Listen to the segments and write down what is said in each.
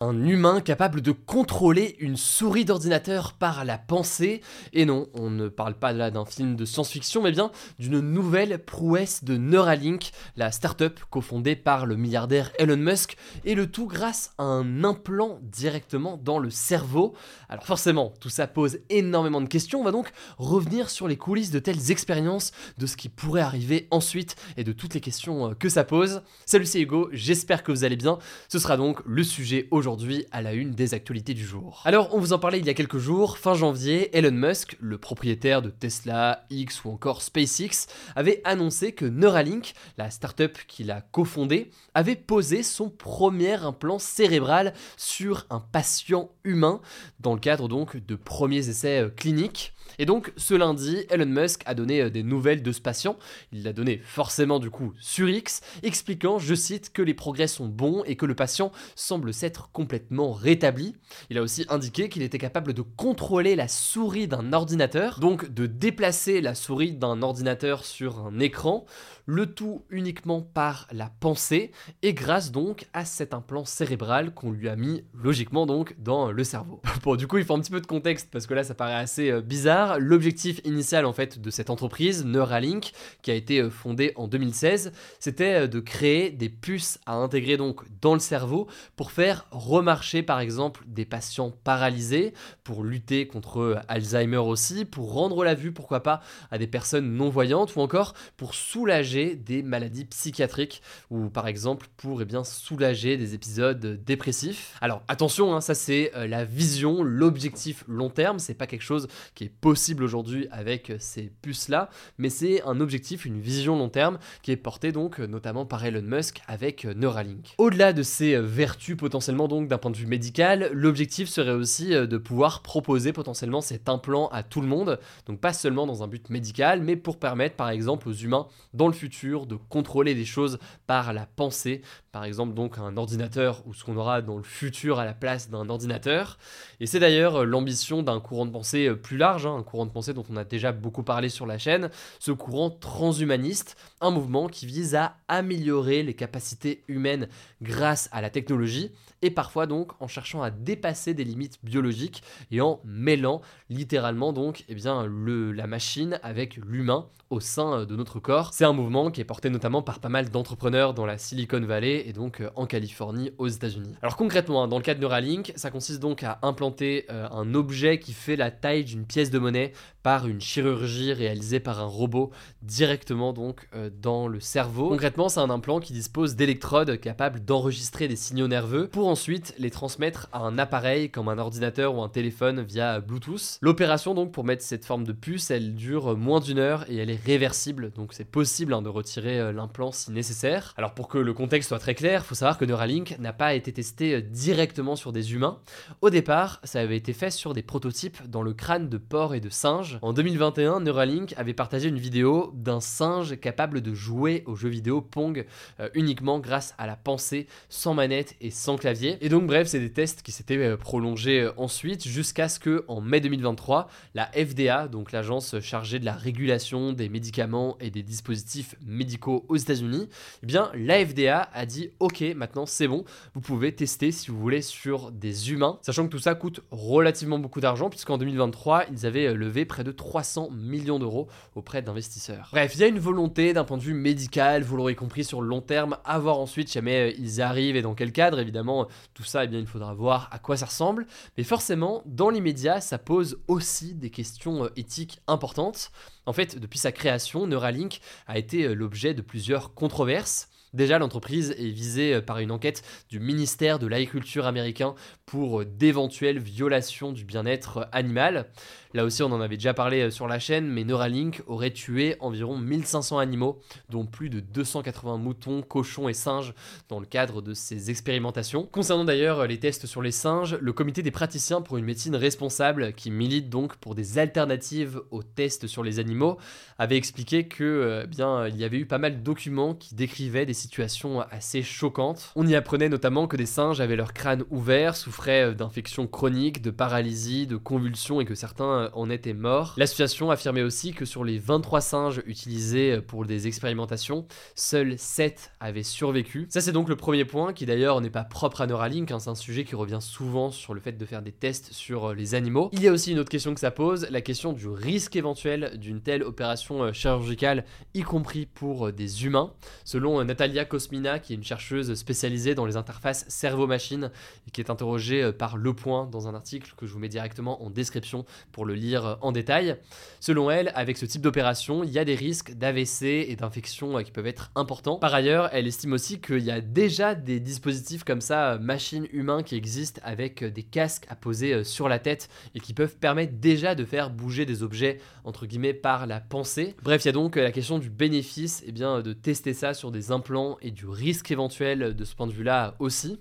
Un humain capable de contrôler une souris d'ordinateur par la pensée. Et non, on ne parle pas là d'un film de science-fiction, mais bien d'une nouvelle prouesse de Neuralink, la start-up cofondée par le milliardaire Elon Musk, et le tout grâce à un implant directement dans le cerveau. Alors forcément, tout ça pose énormément de questions. On va donc revenir sur les coulisses de telles expériences, de ce qui pourrait arriver ensuite et de toutes les questions euh, que ça pose. Salut, c'est Hugo, j'espère que vous allez bien. Ce sera donc le sujet aujourd'hui à la une des actualités du jour. Alors, on vous en parlait il y a quelques jours, fin janvier, Elon Musk, le propriétaire de Tesla, X ou encore SpaceX, avait annoncé que Neuralink, la startup qu'il a cofondée, avait posé son premier implant cérébral sur un patient humain dans le cadre donc de premiers essais euh, cliniques. Et donc ce lundi, Elon Musk a donné euh, des nouvelles de ce patient. Il l'a donné forcément du coup sur X, expliquant, je cite, que les progrès sont bons et que le patient semble s'être complètement rétabli. Il a aussi indiqué qu'il était capable de contrôler la souris d'un ordinateur, donc de déplacer la souris d'un ordinateur sur un écran, le tout uniquement par la pensée et grâce donc à cet implant cérébral qu'on lui a mis logiquement donc dans le cerveau. bon, du coup, il faut un petit peu de contexte parce que là ça paraît assez euh, bizarre l'objectif initial en fait de cette entreprise, Neuralink, qui a été euh, fondée en 2016, c'était euh, de créer des puces à intégrer donc dans le cerveau pour faire remarcher par exemple des patients paralysés, pour lutter contre euh, Alzheimer aussi, pour rendre la vue pourquoi pas à des personnes non voyantes ou encore pour soulager des maladies psychiatriques ou par exemple pour eh bien soulager des épisodes dépressifs. Alors attention, hein, ça c'est la vision, l'objectif long terme, c'est pas quelque chose qui est possible possible aujourd'hui avec ces puces-là, mais c'est un objectif, une vision long terme qui est portée donc notamment par Elon Musk avec Neuralink. Au-delà de ces vertus potentiellement donc d'un point de vue médical, l'objectif serait aussi de pouvoir proposer potentiellement cet implant à tout le monde, donc pas seulement dans un but médical, mais pour permettre par exemple aux humains dans le futur de contrôler des choses par la pensée, par exemple donc un ordinateur ou ce qu'on aura dans le futur à la place d'un ordinateur. Et c'est d'ailleurs l'ambition d'un courant de pensée plus large, hein, courant de pensée dont on a déjà beaucoup parlé sur la chaîne, ce courant transhumaniste, un mouvement qui vise à améliorer les capacités humaines grâce à la technologie et parfois donc en cherchant à dépasser des limites biologiques et en mêlant littéralement donc eh bien, le, la machine avec l'humain au sein de notre corps. C'est un mouvement qui est porté notamment par pas mal d'entrepreneurs dans la Silicon Valley et donc euh, en Californie aux États-Unis. Alors concrètement, hein, dans le cas de Neuralink, ça consiste donc à implanter euh, un objet qui fait la taille d'une pièce de monnaie par une chirurgie réalisée par un robot directement donc euh, dans le cerveau. Concrètement, c'est un implant qui dispose d'électrodes capables d'enregistrer des signaux nerveux pour ensuite les transmettre à un appareil comme un ordinateur ou un téléphone via Bluetooth. L'opération donc pour mettre cette forme de puce, elle dure moins d'une heure et elle est réversible, donc c'est possible hein, de retirer l'implant si nécessaire. Alors pour que le contexte soit très clair, il faut savoir que Neuralink n'a pas été testé euh, directement sur des humains. Au départ, ça avait été fait sur des prototypes dans le crâne de porc et de singe en 2021, Neuralink avait partagé une vidéo d'un singe capable de jouer aux jeux vidéo Pong euh, uniquement grâce à la pensée, sans manette et sans clavier. Et donc bref, c'est des tests qui s'étaient euh, prolongés ensuite jusqu'à ce que en mai 2023, la FDA, donc l'agence chargée de la régulation des médicaments et des dispositifs médicaux aux États-Unis, eh bien la FDA a dit OK, maintenant c'est bon, vous pouvez tester si vous voulez sur des humains, sachant que tout ça coûte relativement beaucoup d'argent puisqu'en 2023, ils avaient levé près de 300 millions d'euros auprès d'investisseurs. Bref, il y a une volonté d'un point de vue médical, vous l'aurez compris sur le long terme, à voir ensuite jamais euh, ils arrivent et dans quel cadre. Évidemment, tout ça, eh bien, il faudra voir à quoi ça ressemble. Mais forcément, dans l'immédiat, ça pose aussi des questions euh, éthiques importantes. En fait, depuis sa création, Neuralink a été euh, l'objet de plusieurs controverses. Déjà, l'entreprise est visée par une enquête du ministère de l'Agriculture américain pour d'éventuelles violations du bien-être animal. Là aussi, on en avait déjà parlé euh, sur la chaîne, mais Neuralink aurait tué environ 1500 animaux, dont plus de 280 moutons, cochons et singes, dans le cadre de ces expérimentations. Concernant d'ailleurs les tests sur les singes, le comité des praticiens pour une médecine responsable, qui milite donc pour des alternatives aux tests sur les animaux, avait expliqué que euh, bien il y avait eu pas mal de documents qui décrivaient des situations assez choquantes. On y apprenait notamment que des singes avaient leur crâne ouvert, souffraient euh, d'infections chroniques, de paralysie, de convulsions et que certains euh, en étaient morts. L'association affirmait aussi que sur les 23 singes utilisés euh, pour des expérimentations, seuls 7 avaient survécu. Ça c'est donc le premier point qui d'ailleurs n'est pas propre à Neuralink, hein, c'est un sujet qui revient souvent sur le fait de faire des tests sur les animaux. Il y a aussi une autre question que ça pose, la question du risque éventuel d'une telle opération chirurgicale, y compris pour des humains. Selon Natalia qui est une chercheuse spécialisée dans les interfaces cerveau-machine et qui est interrogée par Le Point dans un article que je vous mets directement en description pour le lire en détail. Selon elle, avec ce type d'opération, il y a des risques d'AVC et d'infections euh, qui peuvent être importants. Par ailleurs, elle estime aussi qu'il y a déjà des dispositifs comme ça, euh, machines humains, qui existent avec euh, des casques à poser sur la tête et qui peuvent permettre déjà de faire bouger des objets, entre guillemets, par la pensée. Bref, il y a donc la question du bénéfice, eh bien, de tester ça sur des implants et du risque éventuel de ce point de vue-là aussi.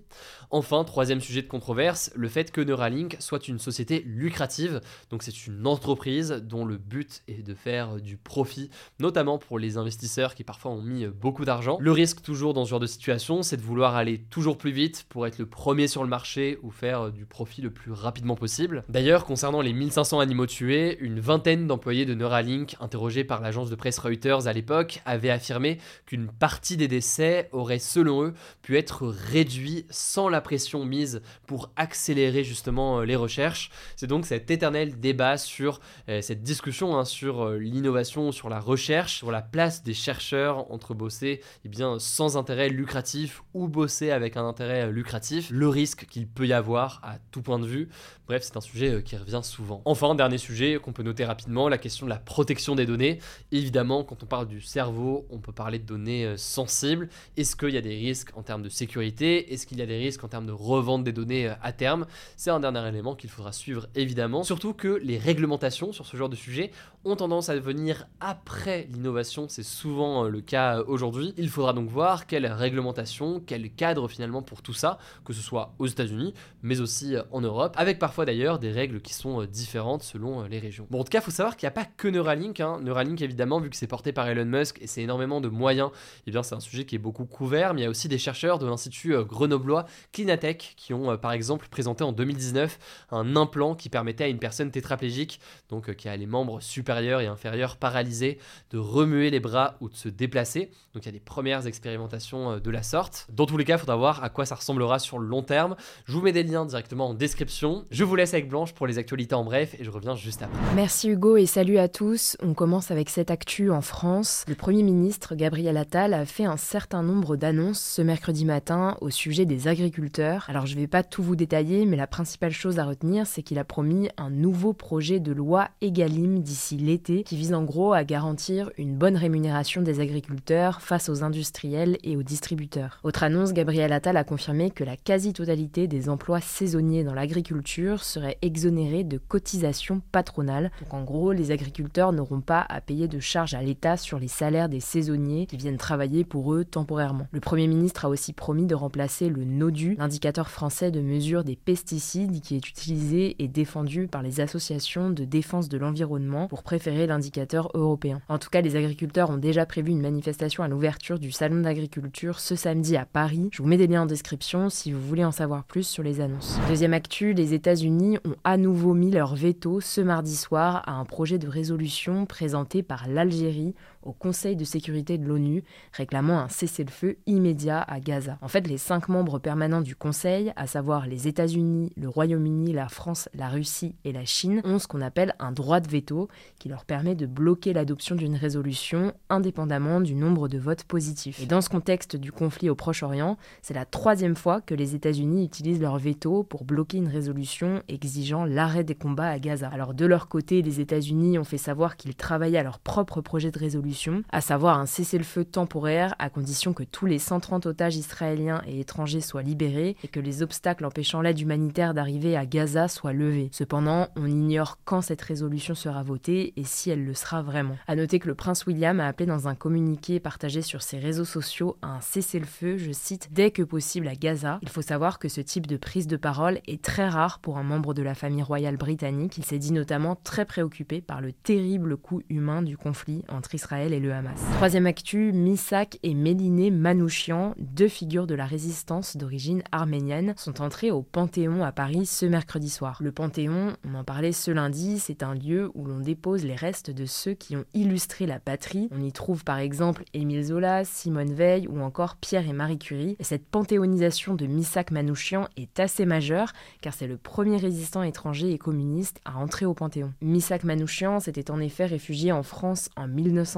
Enfin, troisième sujet de controverse, le fait que Neuralink soit une société lucrative, donc c'est une entreprise dont le but est de faire du profit, notamment pour les investisseurs qui parfois ont mis beaucoup d'argent. Le risque toujours dans ce genre de situation, c'est de vouloir aller toujours plus vite pour être le premier sur le marché ou faire du profit le plus rapidement possible. D'ailleurs, concernant les 1500 animaux tués, une vingtaine d'employés de Neuralink, interrogés par l'agence de presse Reuters à l'époque, avaient affirmé qu'une partie des décès aurait, selon eux, pu être réduit sans la pression mise pour accélérer justement euh, les recherches. C'est donc cet éternel débat sur euh, cette discussion hein, sur euh, l'innovation, sur la recherche, sur la place des chercheurs entre bosser eh bien, sans intérêt lucratif ou bosser avec un intérêt lucratif, le risque qu'il peut y avoir à tout point de vue. Bref, c'est un sujet qui revient souvent. Enfin, dernier sujet qu'on peut noter rapidement, la question de la protection des données. Évidemment, quand on parle du cerveau, on peut parler de données sensibles. Est-ce qu'il y a des risques en termes de sécurité? Est-ce qu'il y a des risques en termes de revente des données euh, à terme. C'est un dernier élément qu'il faudra suivre évidemment. Surtout que les réglementations sur ce genre de sujet ont tendance à venir après l'innovation, c'est souvent euh, le cas euh, aujourd'hui. Il faudra donc voir quelle réglementation, quel cadre finalement pour tout ça, que ce soit aux États-Unis, mais aussi en Europe, avec parfois d'ailleurs des règles qui sont différentes selon les régions. Bon, en tout cas, faut savoir qu'il n'y a pas que Neuralink. Hein. Neuralink, évidemment, vu que c'est porté par Elon Musk et c'est énormément de moyens, et eh bien c'est un sujet qui est beaucoup couvert, mais il y a aussi des chercheurs de l'Institut grenoblois Clinatech qui ont euh, par exemple présenté en 2019 un implant qui permettait à une personne tétraplégique, donc euh, qui a les membres supérieurs et inférieurs paralysés, de remuer les bras ou de se déplacer. Donc il y a des premières expérimentations euh, de la sorte. Dans tous les cas, il faudra voir à quoi ça ressemblera sur le long terme. Je vous mets des liens directement en description. Je vous laisse avec Blanche pour les actualités en bref et je reviens juste après. Merci Hugo et salut à tous. On commence avec cette actu en France. Le Premier ministre Gabriel Attal a fait un certain nombre d'annonces ce mercredi matin au sujet des agriculteurs. Alors je ne vais pas tout vous détailler, mais la principale chose à retenir, c'est qu'il a promis un nouveau projet de loi EGalim d'ici l'été, qui vise en gros à garantir une bonne rémunération des agriculteurs face aux industriels et aux distributeurs. Autre annonce, Gabriel Attal a confirmé que la quasi-totalité des emplois saisonniers dans l'agriculture serait exonérée de cotisations patronales. Donc en gros, les agriculteurs n'auront pas à payer de charges à l'État sur les salaires des saisonniers qui viennent travailler pour eux temporairement. Le Premier ministre a aussi promis de remplacer le NODU, l'indicateur français de mesure des pesticides, qui est utilisé et défendu par les associations de défense de l'environnement pour préférer l'indicateur européen. En tout cas, les agriculteurs ont déjà prévu une manifestation à l'ouverture du salon d'agriculture ce samedi à Paris. Je vous mets des liens en description si vous voulez en savoir plus sur les annonces. Deuxième actu, les États-Unis ont à nouveau mis leur veto ce mardi soir à un projet de résolution présenté par l'Algérie au Conseil de sécurité de l'ONU réclamant un cessez-le-feu immédiat à Gaza. En fait, les cinq membres permanents du Conseil, à savoir les États-Unis, le Royaume-Uni, la France, la Russie et la Chine, ont ce qu'on appelle un droit de veto qui leur permet de bloquer l'adoption d'une résolution indépendamment du nombre de votes positifs. Et dans ce contexte du conflit au Proche-Orient, c'est la troisième fois que les États-Unis utilisent leur veto pour bloquer une résolution exigeant l'arrêt des combats à Gaza. Alors de leur côté, les États-Unis ont fait savoir qu'ils travaillaient à leur propre projet de résolution solution, à savoir un cessez-le-feu temporaire à condition que tous les 130 otages israéliens et étrangers soient libérés et que les obstacles empêchant l'aide humanitaire d'arriver à Gaza soient levés. Cependant, on ignore quand cette résolution sera votée et si elle le sera vraiment. À noter que le prince William a appelé dans un communiqué partagé sur ses réseaux sociaux à un cessez-le-feu, je cite, dès que possible à Gaza. Il faut savoir que ce type de prise de parole est très rare pour un membre de la famille royale britannique. Il s'est dit notamment très préoccupé par le terrible coût humain du conflit entre Israël et le Hamas. Troisième actu, Misak et Méliné Manouchian, deux figures de la résistance d'origine arménienne, sont entrés au Panthéon à Paris ce mercredi soir. Le Panthéon, on en parlait ce lundi, c'est un lieu où l'on dépose les restes de ceux qui ont illustré la patrie. On y trouve par exemple Émile Zola, Simone Veil ou encore Pierre et Marie Curie. Et cette panthéonisation de Misak Manouchian est assez majeure car c'est le premier résistant étranger et communiste à entrer au Panthéon. Misak Manouchian s'était en effet réfugié en France en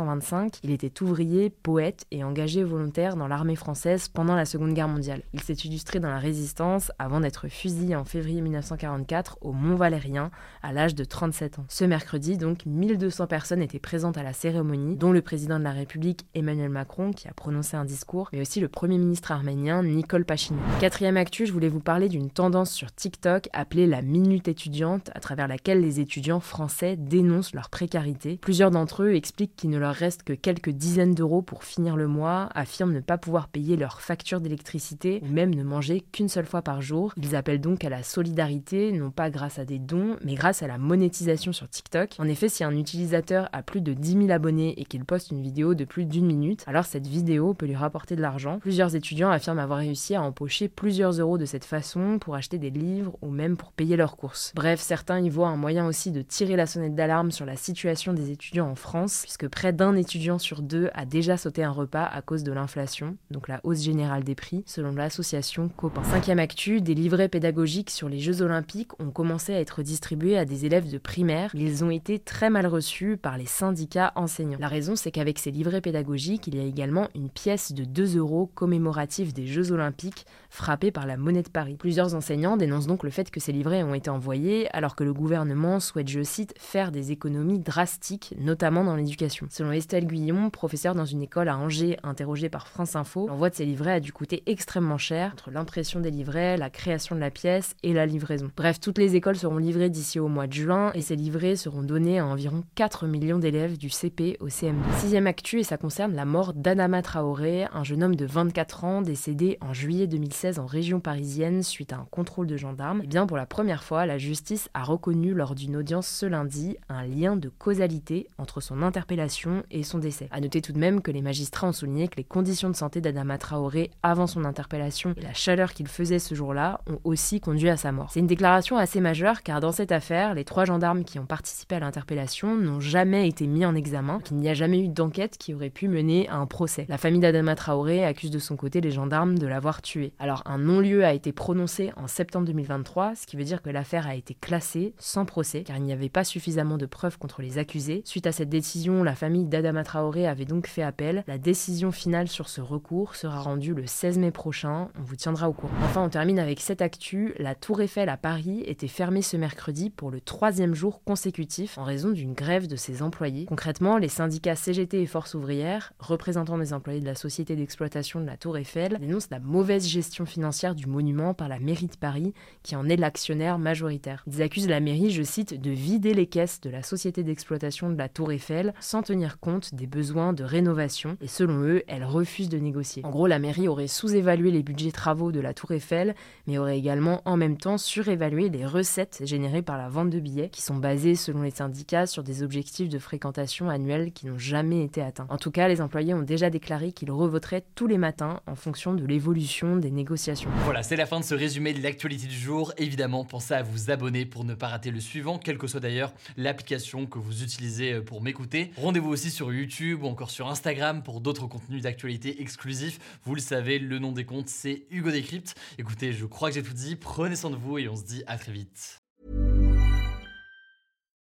1925. Il était ouvrier, poète et engagé volontaire dans l'armée française pendant la Seconde Guerre mondiale. Il s'est illustré dans la résistance avant d'être fusillé en février 1944 au Mont Valérien à l'âge de 37 ans. Ce mercredi, donc, 1200 personnes étaient présentes à la cérémonie, dont le président de la République Emmanuel Macron qui a prononcé un discours, mais aussi le Premier ministre arménien Nicole Pachinian. Quatrième actu, je voulais vous parler d'une tendance sur TikTok appelée la minute étudiante, à travers laquelle les étudiants français dénoncent leur précarité. Plusieurs d'entre eux expliquent qu'il ne leur reste que quelques dizaines d'euros pour finir le mois, affirment ne pas pouvoir payer leurs factures d'électricité ou même ne manger qu'une seule fois par jour. Ils appellent donc à la solidarité, non pas grâce à des dons, mais grâce à la monétisation sur TikTok. En effet, si un utilisateur a plus de 10 000 abonnés et qu'il poste une vidéo de plus d'une minute, alors cette vidéo peut lui rapporter de l'argent. Plusieurs étudiants affirment avoir réussi à empocher plusieurs euros de cette façon pour acheter des livres ou même pour payer leurs courses. Bref, certains y voient un moyen aussi de tirer la sonnette d'alarme sur la situation des étudiants en France, puisque près d'un étudiant sur deux a déjà sauté un repas à cause de l'inflation, donc la hausse générale des prix, selon l'association Copain. Cinquième actu, des livrets pédagogiques sur les Jeux Olympiques ont commencé à être distribués à des élèves de primaire. Ils ont été très mal reçus par les syndicats enseignants. La raison, c'est qu'avec ces livrets pédagogique, il y a également une pièce de 2 euros commémorative des Jeux Olympiques frappée par la monnaie de Paris. Plusieurs enseignants dénoncent donc le fait que ces livrets ont été envoyés alors que le gouvernement souhaite, je cite, faire des économies drastiques, notamment dans l'éducation. Selon Estelle Guillon, professeure dans une école à Angers, interrogée par France Info, l'envoi de ces livrets a dû coûter extrêmement cher entre l'impression des livrets, la création de la pièce et la livraison. Bref, toutes les écoles seront livrées d'ici au mois de juin et ces livrets seront donnés à environ 4 millions d'élèves du CP au CM2. Sixième actu et ça concerne la mort d'Anama Traoré, un jeune homme de 24 ans décédé en juillet 2016 en région parisienne suite à un contrôle de gendarmes. Et eh bien pour la première fois, la justice a reconnu lors d'une audience ce lundi un lien de causalité entre son interpellation et son décès. A noter tout de même que les magistrats ont souligné que les conditions de santé d'Adama Traoré avant son interpellation et la chaleur qu'il faisait ce jour-là ont aussi conduit à sa mort. C'est une déclaration assez majeure car dans cette affaire, les trois gendarmes qui ont participé à l'interpellation n'ont jamais été mis en examen, qu'il n'y a jamais eu d'enquête qui aurait pu mener à un procès. La famille d'Adama Traoré accuse de son côté les gendarmes de l'avoir tué. Alors un non-lieu a été prononcé en septembre 2023, ce qui veut dire que l'affaire a été classée sans procès car il n'y avait pas suffisamment de preuves contre les accusés. Suite à cette décision, la famille d'Adama Traoré avait donc fait appel. La décision finale sur ce recours sera rendue le 16 mai prochain. On vous tiendra au courant. Enfin, on termine avec cette actu. La Tour Eiffel à Paris était fermée ce mercredi pour le troisième jour consécutif en raison d'une grève de ses employés. Concrètement, les syndicats CGT et Force ouvrière, représentants des employés de la société d'exploitation de la Tour Eiffel, dénoncent la mauvaise gestion financière du monument par la mairie de Paris, qui en est l'actionnaire majoritaire. Ils accusent la mairie, je cite, de vider les caisses de la société d'exploitation de la Tour Eiffel sans tenir compte des besoins de rénovation, et selon eux, elle refuse de négocier. En gros, la mairie aurait sous-évalué les budgets travaux de la Tour Eiffel, mais aurait également en même temps surévalué les recettes générées par la vente de billets, qui sont basées, selon les syndicats, sur des objectifs de fréquentation annuels qui n'ont jamais été atteints. En tout cas, les employés ont déjà déclaré qu'ils revoteraient tous les matins en fonction de l'évolution des négociations. Voilà, c'est la fin de ce résumé de l'actualité du jour. Évidemment, pensez à vous abonner pour ne pas rater le suivant, quelle que soit d'ailleurs l'application que vous utilisez pour m'écouter. Rendez-vous aussi sur YouTube ou encore sur Instagram pour d'autres contenus d'actualité exclusifs. Vous le savez, le nom des comptes, c'est Hugo Décrypte. Écoutez, je crois que j'ai tout dit. Prenez soin de vous et on se dit à très vite.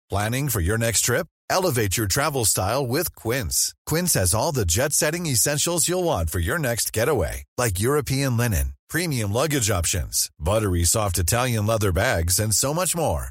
Planning for your next trip? Elevate your travel style with Quince. Quince has all the jet setting essentials you'll want for your next getaway, like European linen, premium luggage options, buttery soft Italian leather bags, and so much more